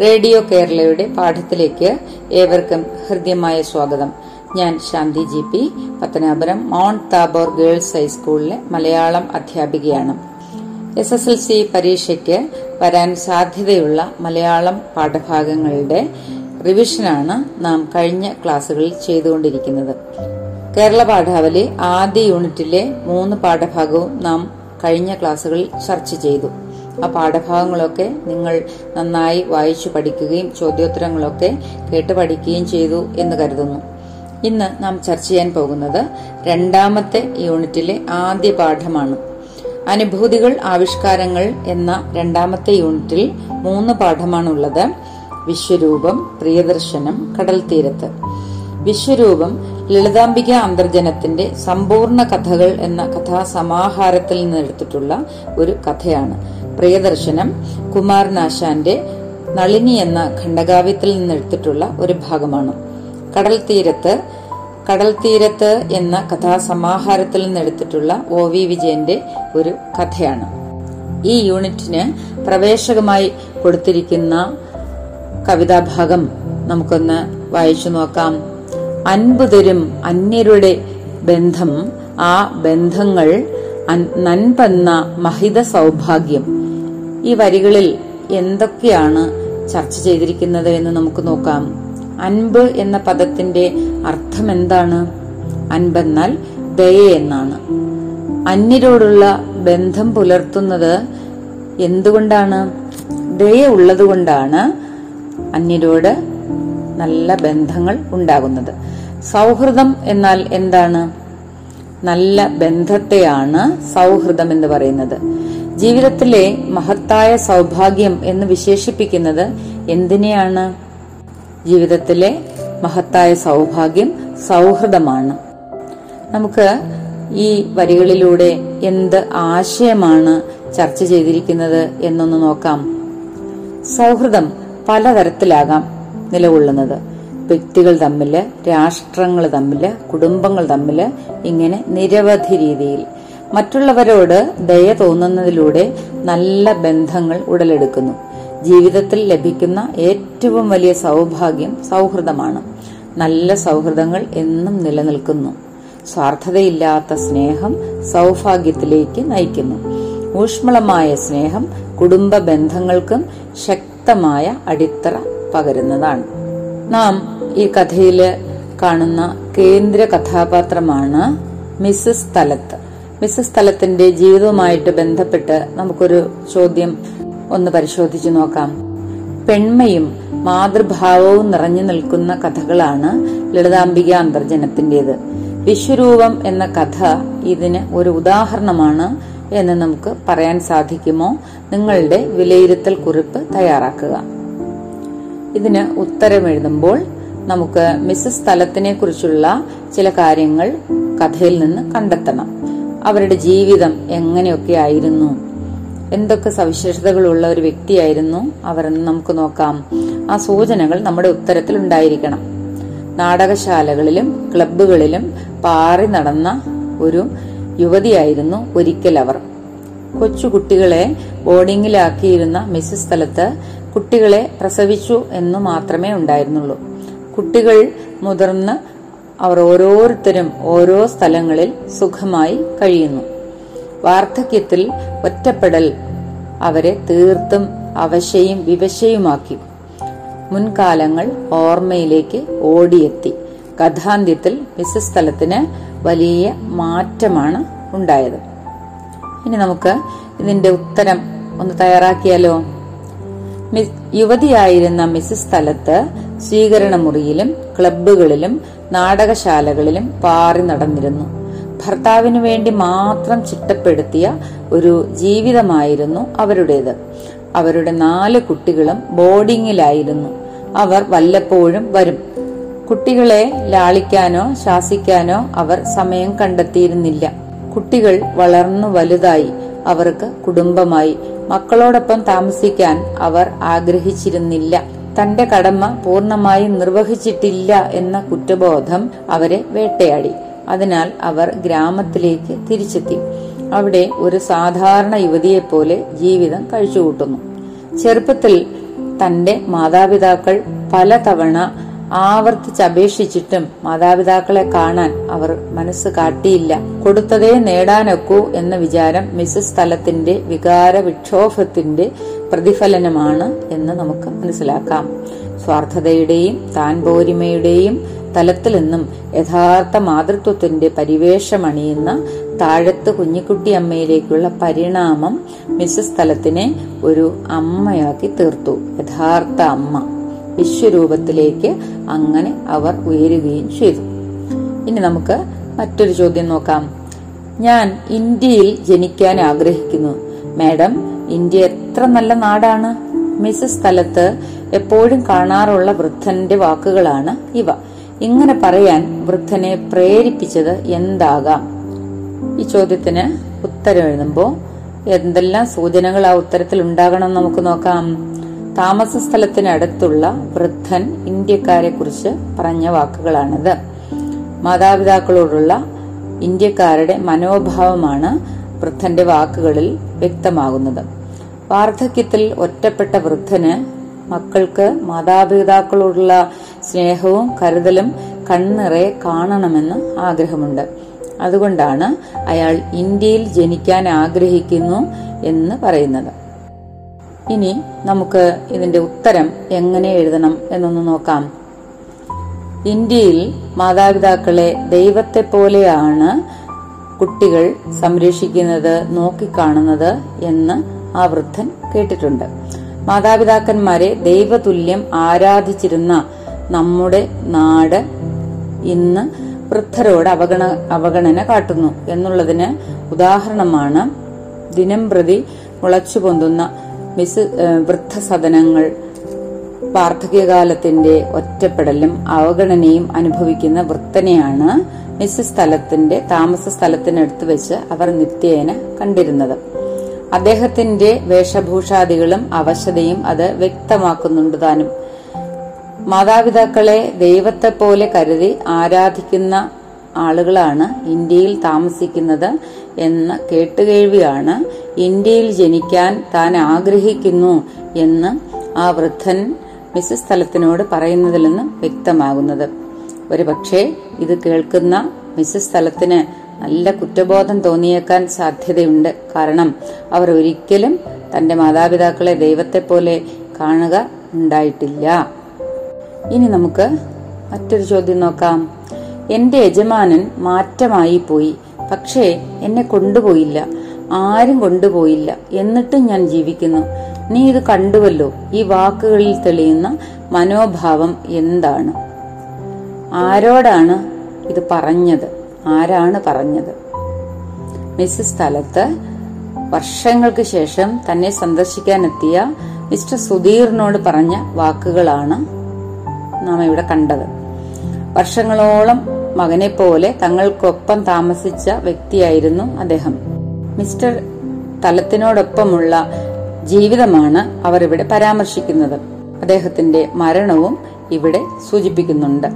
Radio കേരളയുടെ പാഠത്തിലേക്ക് ഏവർക്കും ഹൃദ്യമായ സ്വാഗതം. ഞാൻ Shanti G P Pathanapuram Mount Tabor girls ഹൈസ്കൂളിലെ മലയാളം അധ്യാപികയാണ്. എസ് എസ് എൽ സി പരീക്ഷയ്ക്ക് വരാൻ സാധ്യതയുള്ള മലയാളം പാഠഭാഗങ്ങളുടെ റിവിഷനാണ് നാം കഴിഞ്ഞ ക്ലാസ്സുകളിൽ ചെയ്തുകൊണ്ടിരിക്കുന്നത്. കേരള പാഠാവലി ആദ്യ യൂണിറ്റിലെ മൂന്ന് പാഠഭാഗവും നാം കഴിഞ്ഞ ക്ലാസ്സുകളിൽ ചർച്ച ചെയ്തു. ആ പാഠഭാഗങ്ങളൊക്കെ നിങ്ങൾ നന്നായി വായിച്ചു പഠിക്കുകയും ചോദ്യോത്തരങ്ങളൊക്കെ കേട്ട് പഠിക്കുകയും ചെയ്തു എന്ന് കരുതുന്നു. ഇന്ന് നാം ചർച്ച ചെയ്യാൻ പോകുന്നത് രണ്ടാമത്തെ യൂണിറ്റിലെ ആദ്യ പാഠമാണ്. അനുഭൂതികൾ ആവിഷ്കാരങ്ങൾ എന്ന രണ്ടാമത്തെ യൂണിറ്റിൽ മൂന്ന് പാഠമാണുള്ളത്. വിശ്വരൂപം പ്രിയദർശനം കടൽ തീരത്ത്. വിശ്വരൂപം ലളിതാംബിക അന്തർജനത്തിന്റെ സമ്പൂർണ കഥകൾ എന്ന കഥാസമാഹാരത്തിൽ നിന്നെടുത്തിട്ടുള്ള ഒരു കഥയാണ്. പ്രിയദർശനം കുമാരനാശാന്റെ നളിനി എന്ന ഖണ്ഡകാവ്യത്തിൽ നിന്നെടുത്തിട്ടുള്ള ഒരു ഭാഗമാണ്. കടൽ തീരത്ത് കടൽ തീരത്ത് എന്ന കഥാസമാഹാരത്തിൽ നിന്നെടുത്തിട്ടുള്ള ഒ വി വിജയന്റെ ഒരു കഥയാണ്. ഈ യൂണിറ്റിന് പ്രവേശകമായി കൊടുത്തിരിക്കുന്ന കവിതാഭാഗം നമുക്കൊന്ന് വായിച്ചു നോക്കാം. അൻപുതരും അന്യരുടെ ബന്ധം ആ ബന്ധങ്ങൾ നൻപെന്ന മഹിത സൗഭാഗ്യം. ഈ വരികളിൽ എന്തൊക്കെയാണ് ചർച്ച ചെയ്തിരിക്കുന്നത് എന്ന് നമുക്ക് നോക്കാം. അൻപ് എന്ന പദത്തിന്റെ അർത്ഥം എന്താണ്? അൻപെന്നാൽ ദയ എന്നാണ്. അന്യരോടുള്ള ബന്ധം പുലർത്തുന്നത് എന്തുകൊണ്ടാണ്? ദയ ഉള്ളതുകൊണ്ടാണ് അന്യരോട് നല്ല ബന്ധങ്ങൾ ഉണ്ടാകുന്നത്. സൗഹൃദം എന്നാൽ എന്താണ്? നല്ല ബന്ധത്തെയാണ് സൗഹൃദം എന്ന് പറയുന്നത്. ജീവിതത്തിലെ മഹത്തായ സൗഭാഗ്യം എന്ന് വിശേഷിപ്പിക്കുന്നത് എന്തിനെയാണ്? ജീവിതത്തിലെ മഹത്തായ സൗഭാഗ്യം സൗഹൃദമാണ്. നമുക്ക് ഈ വരികളിലൂടെ എന്ത് ആശയമാണ് ചർച്ച ചെയ്തിരിക്കുന്നത് എന്നൊന്ന് നോക്കാം. സൗഹൃദം പലതരത്തിലാകാം നിലകൊള്ളുന്നത്. വ്യക്തികൾ തമ്മിൽ രാഷ്ട്രങ്ങൾ തമ്മിൽ കുടുംബങ്ങൾ തമ്മിൽ ഇങ്ങനെ നിരവധി രീതിയിൽ മറ്റുള്ളവരോട് ദയ തോന്നുന്നതിലൂടെ നല്ല ബന്ധങ്ങൾ ഉടലെടുക്കുന്നു. ജീവിതത്തിൽ ലഭിക്കുന്ന ഏറ്റവും വലിയ സൗഭാഗ്യം സൗഹൃദമാണ്. നല്ല സൗഹൃദങ്ങൾ എന്നും നിലനിൽക്കുന്നു. സ്വാർത്ഥതയില്ലാത്ത സ്നേഹം സൗഭാഗ്യത്തിലേക്ക് നയിക്കുന്നു. ഊഷ്മളമായ സ്നേഹം കുടുംബ ബന്ധങ്ങൾക്കും ശക്തമായ അടിത്തറ പകരുന്നതാണ്. നാം ഈ കഥയിൽ കാണുന്ന കേന്ദ്ര കഥാപാത്രമാണ് മിസ്സസ് തലത്ത്. മിസ്സസ് തലത്തിന്റെ ജീവിതവുമായിട്ട് ബന്ധപ്പെട്ട് നമുക്കൊരു ചോദ്യം ഒന്ന് പരിശോധിച്ചു നോക്കാം. പെൺമയും മാതൃഭാവവും നിറഞ്ഞു നിൽക്കുന്ന കഥകളാണ് ലളിതാംബിക അന്തർജനത്തിന്റേത്. വിശ്വരൂപം എന്ന കഥ ഇതിന് ഒരു ഉദാഹരണമാണ് എന്ന് നമുക്ക് പറയാൻ സാധിക്കുമോ? നിങ്ങളുടെ വിലയിരുത്തൽ കുറിപ്പ് തയ്യാറാക്കുക. ഇതിന് ഉത്തരം എഴുതുമ്പോൾ നമുക്ക് മിസ്സസ് സ്ഥലത്തിനെ കുറിച്ചുള്ള ചില കാര്യങ്ങൾ കഥയിൽ നിന്ന് കണ്ടെത്തണം. അവരുടെ ജീവിതം എങ്ങനെയൊക്കെ ആയിരുന്നു? എന്തൊക്കെ സവിശേഷതകളുള്ള ഒരു വ്യക്തിയായിരുന്നു അവരെന്ന് നമുക്ക് നോക്കാം. ആ സൂചനകൾ നമ്മുടെ ഉത്തരത്തിൽ ഉണ്ടായിരിക്കണം. നാടകശാലകളിലും ക്ലബുകളിലും പാറി നടന്ന ഒരു യുവതിയായിരുന്നു ഒരിക്കൽ അവർ. കൊച്ചുകുട്ടികളെ ബോർഡിങ്ങിലാക്കിയിരുന്ന മിസ് സ്ഥലത്ത് കുട്ടികളെ പ്രസവിച്ചു എന്ന് മാത്രമേ ഉണ്ടായിരുന്നുള്ളൂ. കുട്ടികൾ മുതിർന്ന് അവർ ഓരോരുത്തരും ഓരോ സ്ഥലങ്ങളിൽ സുഖമായി കഴിയുന്നു. വാർദ്ധക്യത്തിൽ ഒറ്റപ്പെടൽ അവരെ തീർത്തും അവശയും വിവശയുമാക്കി. മുൻകാലങ്ങൾ ഓർമ്മയിലേക്ക് ഓടിയെത്തി. കഥാന്ത്യത്തിൽ സ്ഥലത്തിന് വലിയ മാറ്റമാണ് ഉണ്ടായത്. ഇനി നമുക്ക് ഇതിന്റെ ഉത്തരം ഒന്ന് തയ്യാറാക്കിയാലോ? യുവതിയായിരുന്ന മിസ്സസ് സ്ഥലത്ത് സ്വീകരണ മുറിയിലും ക്ലബ്ബുകളിലും നാടകശാലകളിലും പാറി നടന്നിരുന്നു. ഭർത്താവിനു വേണ്ടി മാത്രം ചിട്ടപ്പെടുത്തിയ ഒരു ജീവിതമായിരുന്നു അവരുടേത്. അവരുടെ നാല് കുട്ടികളും ബോർഡിങ്ങിലായിരുന്നു. അവർ വല്ലപ്പോഴും വരും. കുട്ടികളെ ലാളിക്കാനോ ശാസിക്കാനോ അവർ സമയം കണ്ടെത്തിയിരുന്നില്ല. കുട്ടികൾ വളർന്നു വലുതായി. അവർക്ക് കുടുംബമായി. മക്കളോടൊപ്പം താമസിക്കാൻ അവർ ആഗ്രഹിച്ചിരുന്നില്ല. തന്റെ കടമ പൂർണമായി നിർവഹിച്ചിട്ടില്ല എന്ന കുറ്റബോധം അവരെ വേട്ടയാടി. അതിനാൽ അവർ ഗ്രാമത്തിലേക്ക് തിരിച്ചെത്തി. അവിടെ ഒരു സാധാരണ യുവതിയെപ്പോലെ ജീവിതം കഴിച്ചുകൂട്ടുന്നു. ചെറുപ്പത്തിൽ തന്റെ മാതാപിതാക്കൾ പലതവണ ആവർത്തിച്ചപേക്ഷിച്ചിട്ടും മാതാപിതാക്കളെ കാണാൻ അവർ മനസ്സ് കാട്ടിയില്ല. കൊടുത്തതേ നേടാനൊക്കൂ എന്ന വിചാരം മിസസ് തലത്തിന്റെ വികാര വിക്ഷോഭത്തിന്റെ പ്രതിഫലനമാണ് എന്ന് നമുക്ക് മനസ്സിലാക്കാം. സ്വാർത്ഥതയുടെയും താൻ പോരിമയുടെയും തലത്തിൽ നിന്നും യഥാർത്ഥ മാതൃത്വത്തിന്റെ പരിവേഷമണിയുന്ന താഴത്ത് കുഞ്ഞിക്കുട്ടി അമ്മയിലേക്കുള്ള പരിണാമം മിസ്സസ് തലത്തിനെ ഒരു അമ്മയാക്കി തീർത്തു. യഥാർത്ഥ അമ്മ വിശ്വരൂപത്തിലേക്ക് അങ്ങനെ അവർ ഉയരുകയും ചെയ്തു. ഇനി നമുക്ക് മറ്റൊരു ചോദ്യം നോക്കാം. ഞാൻ ഇന്ത്യയിൽ ജനിക്കാൻ ആഗ്രഹിക്കുന്നു. മാഡം ഇന്ത്യ എത്ര നല്ല നാടാണ്? മിസ്സസ് സ്ഥലത്ത് എപ്പോഴും കാണാറുള്ള വൃദ്ധന്റെ വാക്കുകളാണ് ഇവ. ഇങ്ങനെ പറയാൻ വൃദ്ധനെ പ്രേരിപ്പിച്ചത് എന്താകാം? ഈ ചോദ്യത്തിന് ഉത്തരം എഴുതുമ്പോൾ എന്തെല്ലാം സൂചനകൾ ആ ഉത്തരത്തിൽ ഉണ്ടാകണം നമുക്ക് നോക്കാം. താമസ സ്ഥലത്തിനടുത്തുള്ള വൃദ്ധൻ ഇന്ത്യക്കാരെ കുറിച്ച് പറഞ്ഞ വാക്കുകളാണിത്. മാതാപിതാക്കളോടുള്ള ഇന്ത്യക്കാരുടെ മനോഭാവമാണ് വൃദ്ധന്റെ വാക്കുകളിൽ വ്യക്തമാകുന്നത്. വാർദ്ധക്യത്തിൽ ഒറ്റപ്പെട്ട വൃദ്ധന് മക്കൾക്ക് മാതാപിതാക്കളോടുള്ള സ്നേഹവും കരുതലും കണ്ണിറെ കാണണമെന്ന് ആഗ്രഹമുണ്ട്. അതുകൊണ്ടാണ് അയാൾ ഇന്ത്യയിൽ ജനിക്കാൻ ആഗ്രഹിക്കുന്നു എന്ന് പറയുന്നത്. ഇനി നമുക്ക് ഇതിന്റെ ഉത്തരം എങ്ങനെ എഴുതണം എന്നൊന്ന് നോക്കാം. ഇന്ത്യയിൽ മാതാപിതാക്കളെ ദൈവത്തെ പോലെയാണ് കുട്ടികൾ സംരക്ഷിക്കുന്നത് നോക്കിക്കാണുന്നത് എന്ന് ആ വൃദ്ധൻ കേട്ടിട്ടുണ്ട്. മാതാപിതാക്കന്മാരെ ദൈവതുല്യം ആരാധിച്ചിരുന്ന നമ്മുടെ നാട് ഇന്ന് വൃദ്ധരോട് അവഗണ അവഗണന കാട്ടുന്നു എന്നുള്ളതിന് ഉദാഹരണമാണ് ദിനം പ്രതി മുളച്ചു പൊന്തുന്ന മിസ് വൃദ്ധസദനങ്ങൾ വാർദ്ധക്യകാലത്തിന്റെ ഒറ്റപ്പെടലും അവഗണനയും അനുഭവിക്കുന്ന വൃത്തനെയാണ് മിസ് സ്ഥലത്തിന്റെ താമസ സ്ഥലത്തിനടുത്ത് വെച്ച് അവർ നിത്യേന കണ്ടിരുന്നത്. അദ്ദേഹത്തിന്റെ വേഷഭൂഷാദികളും അവശതയും അത് വ്യക്തമാക്കുന്നുണ്ട് താനും. മാതാപിതാക്കളെ ദൈവത്തെ പോലെ കരുതി ആരാധിക്കുന്ന ആളുകളാണ് ഇന്ത്യയിൽ താമസിക്കുന്നത് എന്ന കേട്ടുകേൾവിയാണ് ഇന്ത്യയിൽ ജനിക്കാൻ താൻ ആഗ്രഹിക്കുന്നു എന്ന് ആ വൃദ്ധൻ മിസ് സ്ഥലത്തിനോട് പറയുന്നതിൽ നിന്ന് വ്യക്തമാകുന്നത്. ഒരുപക്ഷെ ഇത് കേൾക്കുന്ന മിസ്സ് സ്ഥലത്തിന് നല്ല കുറ്റബോധം തോന്നിയേക്കാൻ സാധ്യതയുണ്ട്. കാരണം അവർ ഒരിക്കലും തന്റെ മാതാപിതാക്കളെ ദൈവത്തെ പോലെ കാണുക ഉണ്ടായിട്ടില്ല. ഇനി നമുക്ക് മറ്റൊരു ചോദ്യം നോക്കാം. എന്റെ യജമാനൻ മാറ്റമായി പോയി. പക്ഷേ എന്നെ കൊണ്ടുപോയില്ല. ആരും കൊണ്ടുപോയില്ല. എന്നിട്ടും ഞാൻ ജീവിക്കുന്നു. നീ ഇത് കണ്ടുവല്ലോ. ഈ വാക്കുകളിൽ തെളിയുന്ന മനോഭാവം എന്താണ്? ആരോടാണ് ഇത് പറഞ്ഞത്? ആരാണ് പറഞ്ഞത്? മിസ് സ്ഥലത്ത് വർഷങ്ങൾക്ക് ശേഷം തന്നെ സന്ദർശിക്കാനെത്തിയ മിസ്റ്റർ സുധീറിനോട് പറഞ്ഞ വാക്കുകളാണ് നാം ഇവിടെ കണ്ടത്. വർഷങ്ങളോളം മകനെ പോലെ തങ്ങൾക്കൊപ്പം താമസിച്ച വ്യക്തിയായിരുന്നു അദ്ദേഹം. മിസ്റ്റർ തലത്തിനോടൊപ്പമുള്ള ജീവിതമാണ് അവർ ഇവിടെ പരാമർശിക്കുന്നത്. അദ്ദേഹത്തിന്റെ മരണവും ഇവിടെ സൂചിപ്പിക്കുന്നുണ്ട്.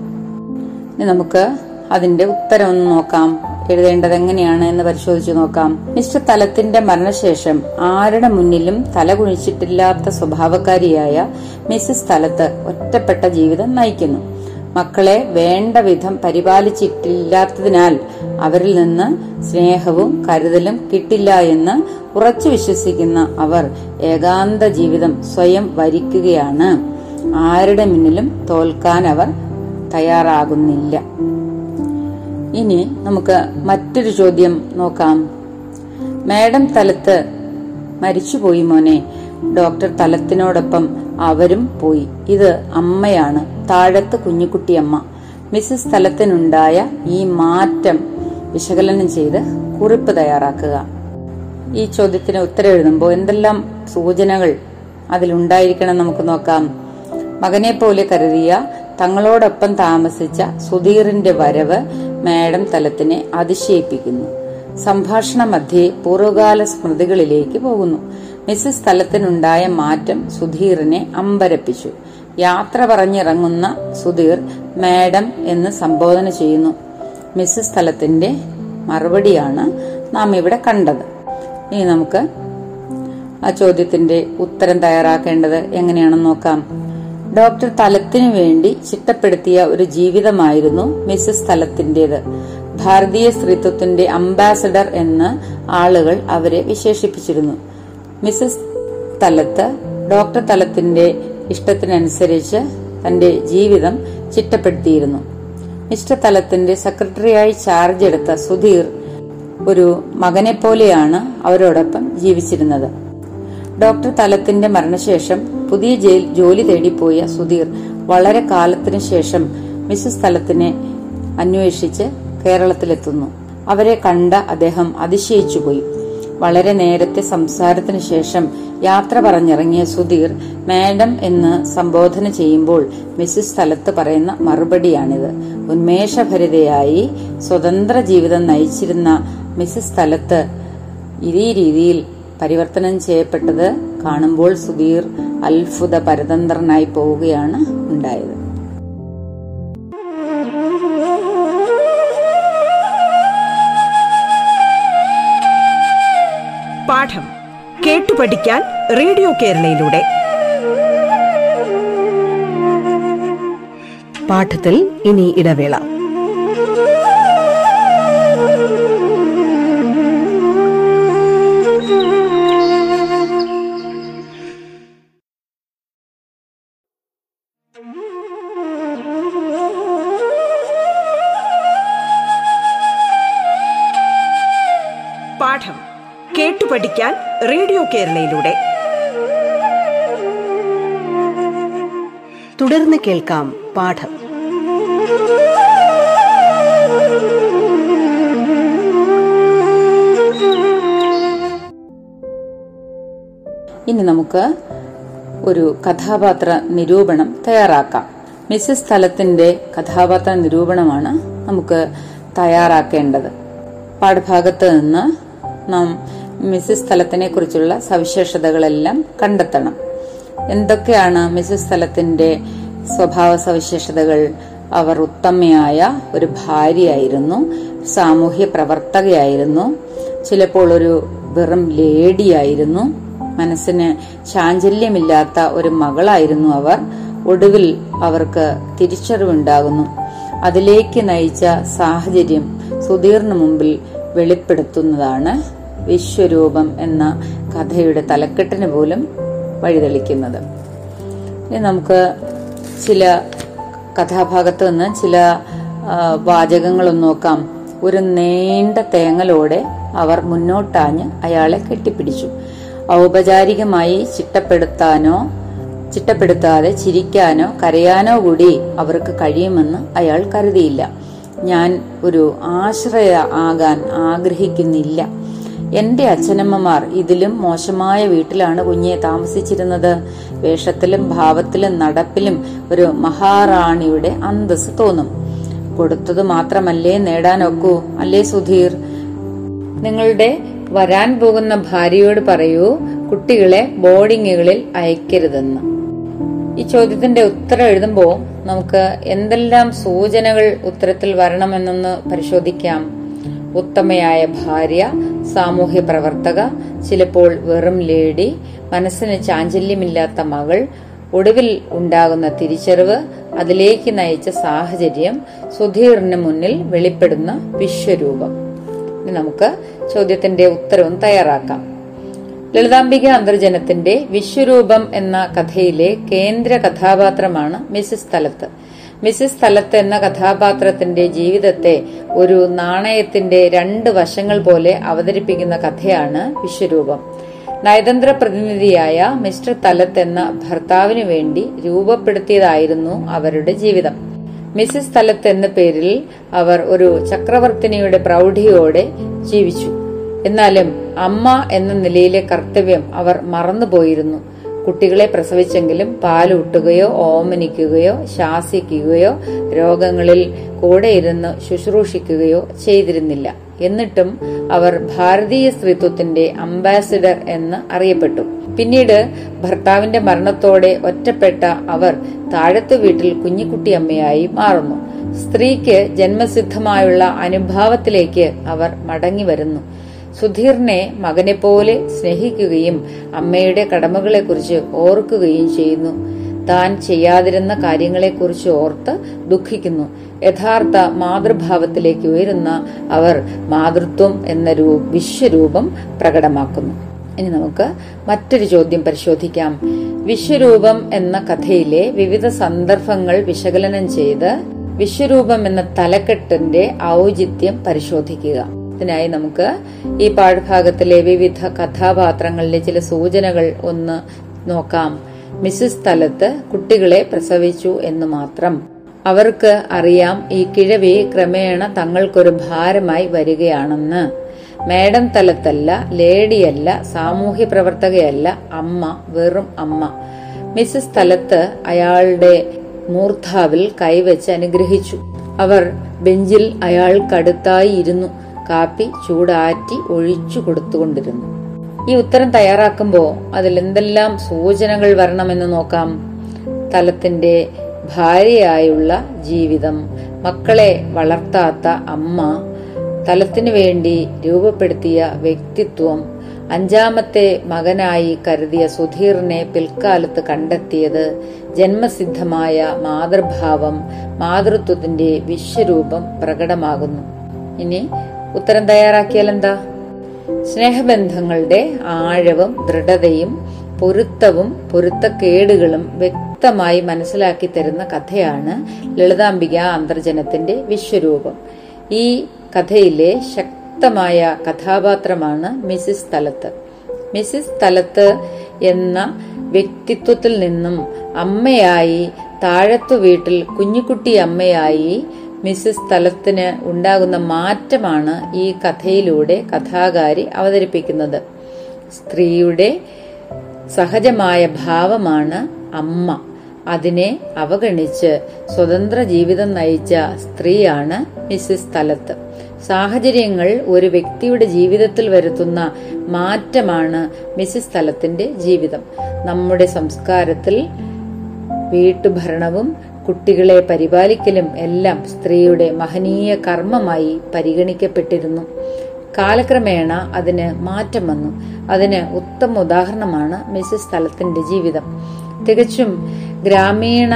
നമുക്ക് അതിന്റെ ഉത്തരം ഒന്ന് നോക്കാം. എഴുതേണ്ടത് എങ്ങനെയാണ് എന്ന് പരിശോധിച്ചു നോക്കാം. മിസ്റ്റർ തലത്തിന്റെ മരണശേഷം ആരുടെ മുന്നിലും തല കുഴിച്ചിട്ടില്ലാത്ത സ്വഭാവക്കാരിയായ മിസ്സിസ് തലത്ത് ഒറ്റപ്പെട്ട ജീവിതം നയിക്കുന്നു. മക്കളെ വേണ്ട വിധം പരിപാലിച്ചിട്ടില്ലാത്തതിനാൽ അവരിൽ നിന്ന് സ്നേഹവും കരുതലും കിട്ടില്ല എന്ന് ഉറച്ചു വിശ്വസിക്കുന്ന അവർ ഏകാന്ത ജീവിതം സ്വയം വരിക്കുകയാണ്. ആരുടെ മുന്നിലും തോൽക്കാൻ അവർ തയ്യാറാകുന്നില്ല. ഇനി നമുക്ക് മറ്റൊരു ചോദ്യം നോക്കാം. മാഡം തലത്ത് മരിച്ചുപോയി മോനെ. ഡോക്ടർ തലത്തിനോടൊപ്പം അവരും പോയി. ഇത് അമ്മയാണ്. താഴത്ത് കുഞ്ഞിക്കുട്ടിയമ്മ മിസ്സസ് തലത്തിനുണ്ടായ ഈ മാറ്റം വിശകലനം ചെയ്ത് കുറിപ്പ് തയ്യാറാക്കുക. ഈ ചോദ്യത്തിന് ഉത്തരം എഴുതുമ്പോൾ എന്തെല്ലാം സൂചനകൾ അതിലുണ്ടായിരിക്കണം നമുക്ക് നോക്കാം. മകനെ പോലെ കരുതിയ തങ്ങളോടൊപ്പം താമസിച്ച സുധീറിന്റെ വരവ് മാഡം തലത്തിനെ അതിശയിപ്പിക്കുന്നു. സംഭാഷണ മധ്യേ പൂർവകാല സ്മൃതികളിലേക്ക് പോകുന്നു. മിസ്സസ് തലത്തിനുണ്ടായ മാറ്റം സുധീറിനെ അമ്പരപ്പിച്ചു. യാത്ര പറഞ്ഞിറങ്ങുന്ന സുധീർ മാഡം എന്ന് സംബോധന ചെയ്യുന്നു. മിസ്സസ് തലത്തിന്റെ മറുപടിയാണ് നാം ഇവിടെ കണ്ടത്. ഇനി നമുക്ക് ആ ചോദ്യത്തിന്റെ ഉത്തരം തയ്യാറാക്കേണ്ടത് എങ്ങനെയാണെന്ന് നോക്കാം. ഡോക്ടർ തലത്തിനു വേണ്ടി ചിട്ടപ്പെടുത്തിയ ഒരു ജീവിതമായിരുന്നു മിസ്സസ് തലത്തിന്റേത്. ഭാരതീയ സ്ത്രീത്വത്തിന്റെ അംബാസഡർ എന്ന് ആളുകൾ അവരെ വിശേഷിപ്പിച്ചിരുന്നു. മിസ്സസ് തലത്ത് ഡോക്ടർ തലത്തിന്റെ ഇഷ്ടത്തിനനുസരിച്ച് തന്റെ ജീവിതം ചിട്ടപ്പെടുത്തിയിരുന്നു. മിസ്റ്റർ തലത്തിന്റെ സെക്രട്ടറിയായി ചാർജ് എടുത്ത സുധീർ ഒരു മകനെ പോലെയാണ് അവരോടൊപ്പം ജീവിച്ചിരുന്നത്. ഡോക്ടർ തലത്തിന്റെ മരണശേഷം പുതിയ ജയിൽ ജോലി തേടിപ്പോയ സുധീർ വളരെ കാലത്തിനു ശേഷം മിസ്സസ് തലത്തിനെ അന്വേഷിച്ച് കേരളത്തിലെത്തുന്നു. അവരെ കണ്ട അദ്ദേഹം അതിശയിച്ചുപോയി. വളരെ നേരത്തെ സംസാരത്തിന് ശേഷം യാത്ര പറഞ്ഞിറങ്ങിയ സുധീർ മാഡം എന്ന് സംബോധന ചെയ്യുമ്പോൾ മിസ്സിസ് സ്ഥലത്ത് പറയുന്ന മറുപടിയാണിത്. ഉന്മേഷഭരിതയായി സ്വതന്ത്ര ജീവിതം നയിച്ചിരുന്ന മിസ്സിസ് സ്ഥലത്ത് ഇതേ രീതിയിൽ പരിവർത്തനം ചെയ്യപ്പെട്ടത് കാണുമ്പോൾ സുധീർ അത്ഭുത പരതന്ത്രനായി പോവുകയാണ് ഉണ്ടായത്. പാഠം കേട്ടു പഠിക്കാൻ റേഡിയോ കേരളയിലൂടെ. പാഠത്തിൽ ഇനി ഇടവേള. റേഡിയോ കേരളയിലൂടെ. തുടർന്ന് കേൾക്കാം പാഠം. ഇനി നമുക്ക് ഒരു കഥാപാത്ര നിരൂപണം തയ്യാറാക്കാം. മിസ്സസ് സ്ഥലത്തിന്റെ കഥാപാത്ര നിരൂപണമാണ് നമുക്ക് തയ്യാറാക്കേണ്ടത്. പാഠഭാഗത്ത് നിന്ന് നാം മിസ്സസ് സ്ഥലത്തിനെ കുറിച്ചുള്ള സവിശേഷതകളെല്ലാം കണ്ടെത്തണം. എന്തൊക്കെയാണ് മിസ്സിസ് സ്ഥലത്തിന്റെ സ്വഭാവ സവിശേഷതകൾ അവർ ഉത്തമയായ ഒരു ഭാര്യയായിരുന്നു സാമൂഹ്യ പ്രവർത്തകയായിരുന്നു ചിലപ്പോൾ ഒരു വെറും ലേഡിയായിരുന്നു മനസ്സിന് ചാഞ്ചല്യമില്ലാത്ത ഒരു മകളായിരുന്നു അവർ ഒടുവിൽ അവർക്ക് തിരിച്ചറിവുണ്ടാകുന്നു. അതിലേക്ക് നയിച്ച സാഹചര്യം സുധീറിന് മുമ്പിൽ വെളിപ്പെടുത്തുന്നതാണ് വിശ്വരൂപം എന്ന കഥയുടെ തലക്കെട്ടിന് പോലും വഴിതെളിക്കുന്നത്. ഇനി നമുക്ക് ചില കഥാഭാഗത്ത് നിന്ന് ചില വാചകങ്ങളൊന്ന് നോക്കാം. ഒരു നീണ്ട തേങ്ങലോടെ അവർ മുന്നോട്ടാഞ്ഞ് അയാളെ കെട്ടിപ്പിടിച്ചു. ഔപചാരികമായി ചിട്ടപ്പെടുത്താനോ ചിട്ടപ്പെടുത്താതെ ചിരിക്കാനോ കരയാനോ കൂടി അവർക്ക് കഴിയുമെന്ന് അയാൾ കരുതിയില്ല. ഞാൻ ഒരു ആശ്രയ ആകാൻ ആഗ്രഹിക്കുന്നില്ല. എന്റെ അച്ഛനമ്മമാർ ഇതിലും മോശമായ വീട്ടിലാണ് കുഞ്ഞെ താമസിച്ചിരുന്നത്. വേഷത്തിലും ഭാവത്തിലും നടപ്പിലും ഒരു മഹാറാണിയുടെ അന്തസ് തോന്നും. കൊടുത്തത് മാത്രമല്ലേ നേടാനൊക്കൂ അല്ലേ സുധീർ? നിങ്ങളുടെ വരാൻ പോകുന്ന ഭാര്യയോട് പറയൂ കുട്ടികളെ ബോർഡിങ്ങുകളിൽ അയക്കരുതെന്ന്. ഈ ചോദ്യത്തിന്റെ ഉത്തരം എഴുതുമ്പോൾ നമുക്ക് എന്തെല്ലാം സൂചനകൾ ഉത്തരത്തിൽ വരണമെന്നൊന്ന് പരിശോധിക്കാം. ഉത്തമയായ ഭാര്യ സാമൂഹ്യ പ്രവർത്തക ചിലപ്പോൾ വെറും ലേഡി മനസ്സിന് ചാഞ്ചല്യമില്ലാത്ത മകൾ ഒടുവിൽ ഉണ്ടാകുന്ന തിരിച്ചറിവ് അതിലേക്ക് നയിച്ച സാഹചര്യം സുധീറിന് മുന്നിൽ വെളിപ്പെടുന്ന വിശ്വരൂപം. നമുക്ക് ചോദ്യത്തിന്റെ ഉത്തരവും തയ്യാറാക്കാം. ലളിതാംബിക അന്തർജനത്തിന്റെ വിശ്വരൂപം എന്ന കഥയിലെ കേന്ദ്ര കഥാപാത്രമാണ് മിസ്സിസ് തലത്ത്. മിസ്സിസ് തലത്ത് എന്ന കഥാപാത്രത്തിന്റെ ജീവിതത്തെ ഒരു നാണയത്തിന്റെ രണ്ട് വശങ്ങൾ പോലെ അവതരിപ്പിക്കുന്ന കഥയാണ് വിശ്വരൂപം. നയതന്ത്ര പ്രതിനിധിയായ മിസ്റ്റർ തലത്ത് എന്ന ഭർത്താവിനു വേണ്ടി രൂപപ്പെടുത്തിയതായിരുന്നു അവരുടെ ജീവിതം. മിസ്സിസ് തലത്ത് എന്ന പേരിൽ അവർ ഒരു ചക്രവർത്തിനിയുടെ പ്രൗഢിയോടെ ജീവിച്ചു. എന്നാലും അമ്മ എന്ന നിലയിലെ കർത്തവ്യം അവർ മറന്നുപോയിരുന്നു. കുട്ടികളെ പ്രസവിച്ചെങ്കിലും പാലൂട്ടുകയോ ഓമനിക്കുകയോ ശാസിക്കുകയോ രോഗങ്ങളിൽ കൂടെ ഇരുന്ന് ശുശ്രൂഷിക്കുകയോ ചെയ്തിരുന്നില്ല. എന്നിട്ടും അവർ ഭാരതീയ സ്ത്രീത്വത്തിന്റെ അംബാസിഡർ എന്ന് അറിയപ്പെട്ടു. പിന്നീട് ഭർത്താവിന്റെ മരണത്തോടെ ഒറ്റപ്പെട്ട അവർ താഴത്തെ വീട്ടിൽ കുഞ്ഞിക്കുട്ടിയമ്മയായി മാറുന്നു. സ്ത്രീക്ക് ജന്മസിദ്ധമായുള്ള അനുഭാവത്തിലേക്ക് അവർ മടങ്ങി വരുന്നു. സുധീറിനെ മകനെ പോലെ സ്നേഹിക്കുകയും അമ്മയുടെ കടമകളെക്കുറിച്ച് ഓർക്കുകയും ചെയ്യുന്നു. താൻ ചെയ്യാതിരുന്ന കാര്യങ്ങളെക്കുറിച്ച് ഓർത്ത് ദുഃഖിക്കുന്നു. യഥാർത്ഥ മാതൃഭാവത്തിലേക്ക് ഉയരുന്ന അവർ മാതൃത്വം എന്ന വിശ്വരൂപം പ്രകടമാക്കുന്നു. ഇനി നമുക്ക് മറ്റൊരു ചോദ്യം പരിശോധിക്കാം. വിശ്വരൂപം എന്ന കഥയിലെ വിവിധ സന്ദർഭങ്ങൾ വിശകലനം ചെയ്ത് വിശ്വരൂപം എന്ന തലക്കെട്ടിന്റെ ഔചിത്യം പരിശോധിക്കുക. ഇതിനായി നമുക്ക് ഈ പാഠഭാഗത്തിലെ വിവിധ കഥാപാത്രങ്ങളിലെ ചില സൂചനകൾ ഒന്ന് നോക്കാം. മിസ്സിസ് സ്ഥലത്ത് കുട്ടികളെ പ്രസവിച്ചു എന്ന് മാത്രം. അവർക്ക് അറിയാം ഈ കിഴവി ക്രമേണ തങ്ങൾക്കൊരു ഭാരമായി വരികയാണെന്ന്. മേഡം തലത്തല്ല ലേഡിയല്ല സാമൂഹ്യ പ്രവർത്തകയല്ല അമ്മ വെറും അമ്മ. മിസ്സിസ് സ്ഥലത്ത് അയാളുടെ മൂർധാവിൽ കൈവച്ച് അനുഗ്രഹിച്ചു. അവർ ബെഞ്ചിൽ അയാൾ കടുത്തായി ഇരുന്നു. കാപ്പി ചൂടാറ്റി ഒഴിച്ചു കൊടുത്തുകൊണ്ടിരുന്നു. ഈ ഉത്തരം തയ്യാറാക്കുമ്പോൾ അതിൽ എന്തെല്ലാം സൂചനകൾ വരണമെന്ന് നോക്കാം. തലത്തിന്റെ ഭാര്യയായുള്ള ജീവിതം മക്കളെ വളർത്താത്ത അമ്മ തലത്തിനു വേണ്ടി രൂപപ്പെടുത്തിയ വ്യക്തിത്വം അഞ്ചാമത്തെ മകനായി കരുതിയ സുധീറിനെ പിൽക്കാലത്ത് കണ്ടെത്തിയത് ജന്മസിദ്ധമായ മാതൃഭാവം മാതൃത്വത്തിന്റെ വിശ്വരൂപം പ്രകടമാകുന്നു. ഇനി ഉത്തരം തയ്യാറാക്കിയാൽ എന്താ? സ്നേഹബന്ധങ്ങളുടെ ആഴവും ദൃഢതയും പൊരുത്തവും പൊരുത്തക്കേടുകളും വ്യക്തമായി മനസ്സിലാക്കി തരുന്ന കഥയാണ് ലളിതാംബിക അന്തർജനത്തിന്റെ വിശ്വരൂപം. ഈ കഥയിലെ ശക്തമായ കഥാപാത്രമാണ് മിസിസ് തലത്ത്. മിസിസ് തലത്ത് എന്ന വ്യക്തിത്വത്തിൽ നിന്നും അമ്മയായി താഴത്തു വീട്ടിൽ കുഞ്ഞുകുട്ടി അമ്മയായി മിസ്സിസ് തലത്തിന് ഉണ്ടാകുന്ന മാറ്റമാണ് ഈ കഥയിലൂടെ കഥാകാരി അവതരിപ്പിക്കുന്നത്. സ്ത്രീയുടെ സഹജമായ ഭാവമാണ് അമ്മ. അതിനെ അവഗണിച്ച് സ്വതന്ത്ര ജീവിതം നയിച്ച സ്ത്രീയാണ് മിസ്സിസ് തലത്ത് സാഹചര്യങ്ങൾ ഒരു വ്യക്തിയുടെ ജീവിതത്തിൽ വരുത്തുന്ന മാറ്റമാണ് മിസ്സിസ് തലത്തിന്റെ ജീവിതം. നമ്മുടെ സംസ്കാരത്തിൽ വീട്ടുഭരണവും കുട്ടികളെ പരിപാലിക്കലും എല്ലാം സ്ത്രീയുടെ മഹനീയ കർമ്മമായി പരിഗണിക്കപ്പെട്ടിരുന്നു. കാലക്രമേണ അതിന് മാറ്റം വന്നു. അതിന് ഉത്തമ ഉദാഹരണമാണ് മിസ്സിസ് സ്ഥലത്തിന്റെ ജീവിതം. തികച്ചും ഗ്രാമീണ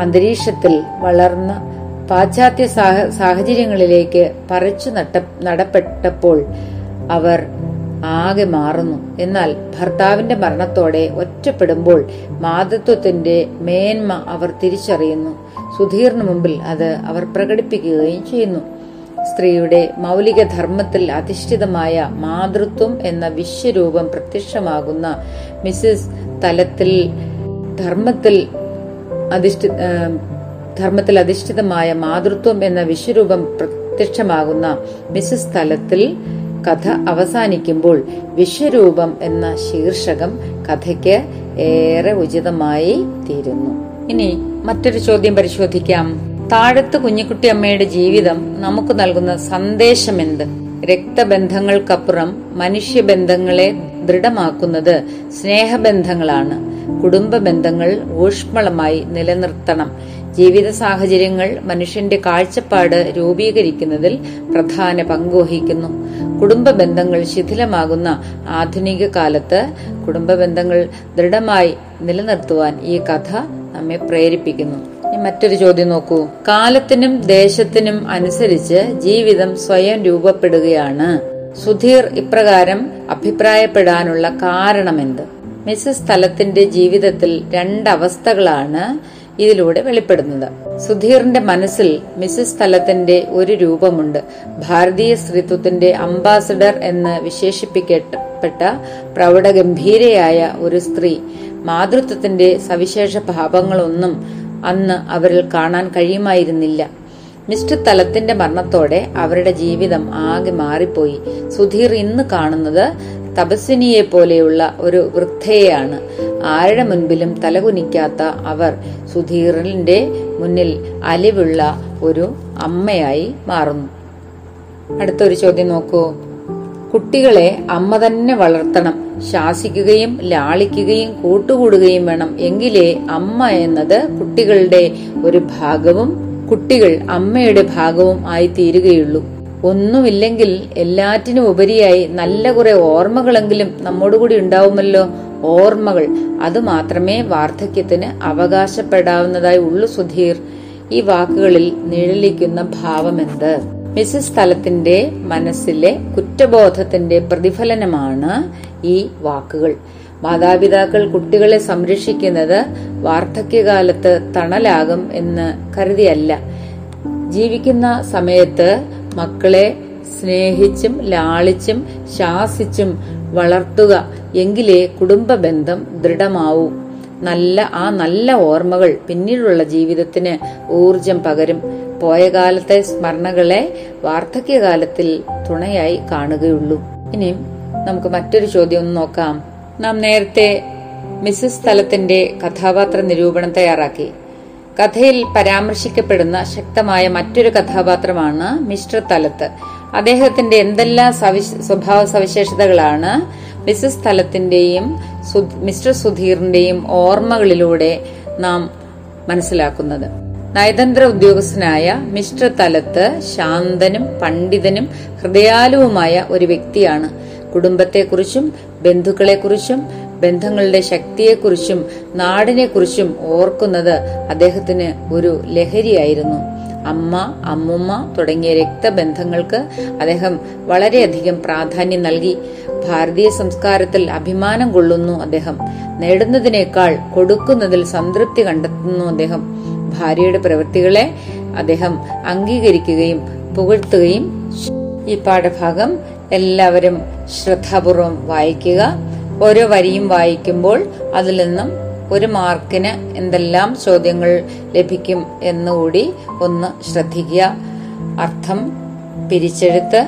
അന്തരീക്ഷത്തിൽ വളർന്ന പാശ്ചാത്യ സാഹചര്യങ്ങളിലേക്ക് പറിച്ചു നടപ്പെട്ടപ്പോൾ അവർ ആകെ മാറുന്നു. എന്നാൽ ഭർത്താവിന്റെ മരണത്തോടെ ഒറ്റപ്പെടുമ്പോൾ മാതൃത്വത്തിന്റെ മേന്മ അവർ തിരിച്ചറിയുന്നു. സുധീറിന് മുമ്പിൽ അത് അവർ പ്രകടിപ്പിക്കുകയും ചെയ്യുന്നു. സ്ത്രീയുടെ മൗലിക ധർമ്മത്തിൽ അധിഷ്ഠിതമായ മാതൃത്വം എന്ന വിശ്വരൂപം പ്രത്യക്ഷമാകുന്ന മിസ്സിസ് തലത്തിൽ ധർമ്മത്തിൽ അധിഷ്ഠി ധർമ്മത്തിൽ അധിഷ്ഠിതമായ മാതൃത്വം എന്ന വിശ്വരൂപം പ്രത്യക്ഷമാകുന്ന മിസ്സിസ് തലത്തിൽ കഥ അവസാനിക്കുമ്പോൾ വിശ്വരൂപം എന്ന ശീർഷകം കഥയ്ക്ക് ഏറെ ഉചിതമായി തീരുന്നു. ഇനി മറ്റൊരു ചോദ്യം പരിശോധിക്കാം. താഴത്ത് കുഞ്ഞിക്കുട്ടി അമ്മയുടെ ജീവിതം നമുക്ക് നൽകുന്ന സന്ദേശം സന്ദേശമെന്ത്? രക്തബന്ധങ്ങൾക്കപ്പുറം മനുഷ്യബന്ധങ്ങളെ ദൃഢമാക്കുന്നത് സ്നേഹബന്ധങ്ങളാണ്. കുടുംബ ബന്ധങ്ങൾ ഊഷ്മളമായി നിലനിർത്തണം. ജീവിത സാഹചര്യങ്ങൾ മനുഷ്യന്റെ കാഴ്ചപ്പാട് രൂപീകരിക്കുന്നതിൽ പ്രധാന പങ്കുവഹിക്കുന്നു കുടുംബ ബന്ധങ്ങൾ ശിഥിലമാകുന്ന ആധുനിക കാലത്ത് കുടുംബ ബന്ധങ്ങൾ ദൃഢമായി നിലനിർത്തുവാൻ ഈ കഥ നമ്മെ പ്രേരിപ്പിക്കുന്നു. മറ്റൊരു ചോദ്യം നോക്കൂ. കാലത്തിനും ദേശത്തിനും അനുസരിച്ച് ജീവിതം സ്വയം രൂപപ്പെടുകയാണ്. സുധീർ ഇപ്രകാരം അഭിപ്രായപ്പെടാനുള്ള കാരണമെന്ത് മിസസ് സ്ഥലത്തിന്റെ ജീവിതത്തിൽ രണ്ടവസ്ഥകളാണ് ഇതിലൂടെ വെളിപ്പെടുന്നത്. സുധീറിന്റെ മനസ്സിൽ മിസസ് സ്ഥലത്തിന്റെ ഒരു രൂപമുണ്ട്. ഭാരതീയ സ്ത്രീത്വത്തിന്റെ അംബാസഡർ എന്ന് വിശേഷിപ്പിക്കപ്പെട്ട പ്രൗഢഗംഭീരയായ ഒരു സ്ത്രീ. മാതൃത്വത്തിന്റെ സവിശേഷ ഭാവങ്ങളൊന്നും അന്ന് അവരിൽ കാണാൻ കഴിയുമായിരുന്നില്ല. മിസ്റ്റർ തലത്തിന്റെ മരണത്തോടെ അവരുടെ ജീവിതം ആകെ മാറിപ്പോയി. സുധീർ ഇന്ന് കാണുന്നത് തപസ്വിനിയെ പോലെയുള്ള ഒരു വൃദ്ധയെയാണ്. ആരുടെ മുൻപിലും തലകുനിക്കാത്ത അവർ സുധീറിന്റെ മുന്നിൽ അലിവുള്ള ഒരു അമ്മയായി മാറുന്നു. അടുത്തൊരു ചോദ്യം നോക്കൂ. കുട്ടികളെ അമ്മ തന്നെ വളർത്തണം. ശാസിക്കുകയും ലാളിക്കുകയും കൂട്ടുകൂടുകയും വേണം. എങ്കിലേ അമ്മ എന്നത് കുട്ടികളുടെ ഒരു ഭാഗവും കുട്ടികൾ അമ്മയുടെ ഭാഗവും ആയി തീരുകയുള്ളൂ ഒന്നുമില്ലെങ്കിൽ എല്ലാറ്റിനും ഉപരിയായി നല്ല കുറെ ഓർമ്മകളെങ്കിലും നമ്മോടുകൂടി ഉണ്ടാവുമല്ലോ. ഓർമ്മകൾ. അത് മാത്രമേ വാർദ്ധക്യത്തിന് അവകാശപ്പെടാവുന്നതായി ഉള്ളു സുധീർ. ഈ വാക്കുകളിൽ നിഴലിക്കുന്ന ഭാവമെന്ത്? മിസസ് സ്ഥലത്തിന്റെ മനസ്സിലെ കുറ്റബോധത്തിന്റെ പ്രതിഫലനമാണ് ഈ വാക്കുകൾ. മാതാപിതാക്കൾ കുട്ടികളെ സംരക്ഷിക്കുന്നത് വാർദ്ധക്യകാലത്ത് തണലാകും എന്ന് കരുതിയല്ല. ജീവിക്കുന്ന സമയത്ത് മക്കളെ സ്നേഹിച്ചും ലാളിച്ചും ശാസിച്ചും വളർത്തുക എങ്കിലേ കുടുംബ ബന്ധം ദൃഢമാവൂ. നല്ല ആ നല്ല ഓർമ്മകൾ പിന്നീടുള്ള ജീവിതത്തിന് ഊർജം പകരും. പോയ കാലത്തെ സ്മരണകളെ വാർദ്ധക്യകാലത്തിൽ തുണയായി കാണുകയുള്ളൂ. ഇനിയും നമുക്ക് മറ്റൊരു ചോദ്യം ഒന്ന് നോക്കാം. നാം നേരത്തെ മിസ്സസ് സ്ഥലത്തിന്റെ കഥാപാത്ര നിരൂപണം തയ്യാറാക്കി. കഥയിൽ പരാമർശിക്കപ്പെടുന്ന ശക്തമായ മറ്റൊരു കഥാപാത്രമാണ് മിസ്റ്റർ തലത്ത്. അദ്ദേഹത്തിന്റെ എന്തെല്ലാം സ്വഭാവ സവിശേഷതകളാണ് മിസസ് തലത്തിന്റെയും മിസ്റ്റർ സുധീറിന്റെയും ഓർമ്മകളിലൂടെ നാം മനസ്സിലാക്കുന്നത്. നയതന്ത്ര ഉദ്യോഗസ്ഥനായ മിസ്റ്റർ തലത്ത് ശാന്തനും പണ്ഡിതനും ഹൃദയാലുവുമായ ഒരു വ്യക്തിയാണ്. കുടുംബത്തെക്കുറിച്ചും ബന്ധുക്കളെക്കുറിച്ചും ബന്ധങ്ങളുടെ ശക്തിയെക്കുറിച്ചും നാടിനെക്കുറിച്ചും ഓർക്കുന്നത് അദ്ദേഹത്തിന് ഒരു ലഹരിയായിരുന്നു. അമ്മ അമ്മുമ്മ തുടങ്ങിയ രക്തബന്ധങ്ങൾക്ക് അദ്ദേഹം വളരെയധികം പ്രാധാന്യം നൽകി. ഭാരതീയ സംസ്കാരത്തിൽ അഭിമാനം കൊള്ളുന്നു അദ്ദേഹം. നേടുന്നതിനേക്കാൾ കൊടുക്കുന്നതിൽ സംതൃപ്തി കണ്ടെത്തുന്നു അദ്ദേഹം. ഭാര്യയുടെ പ്രവൃത്തികളെ അദ്ദേഹം അംഗീകരിക്കുകയും പുകഴ്ത്തുകയും ഈ പാഠഭാഗം എല്ലാവരും ശ്രദ്ധാപൂർവം വായിക്കുക. ഓരോ വരിയും വായിക്കുമ്പോൾ അതിൽ നിന്നും ഒരു മാർക്കിന് എന്തെല്ലാം ചോദ്യങ്ങൾ ലഭിക്കും എന്നുകൂടി ഒന്ന് ശ്രദ്ധിക്കുക. അർത്ഥം പിരിച്ചെഴുത്ത്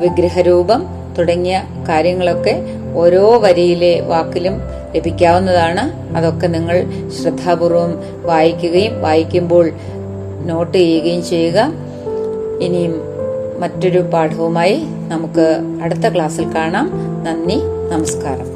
വിഗ്രഹരൂപം തുടങ്ങിയ കാര്യങ്ങളൊക്കെ ഓരോ വരിയിലെ വാക്കിലും ലഭിക്കാവുന്നതാണ്. അതൊക്കെ നിങ്ങൾ ശ്രദ്ധാപൂർവം വായിക്കുകയും വായിക്കുമ്പോൾ നോട്ട് ചെയ്യുകയും ചെയ്യുക. ഇനിയും മറ്റൊരു പാഠവുമായി നമുക്ക് അടുത്ത ക്ലാസ്സിൽ കാണാം. നന്ദി നമസ്കാരം.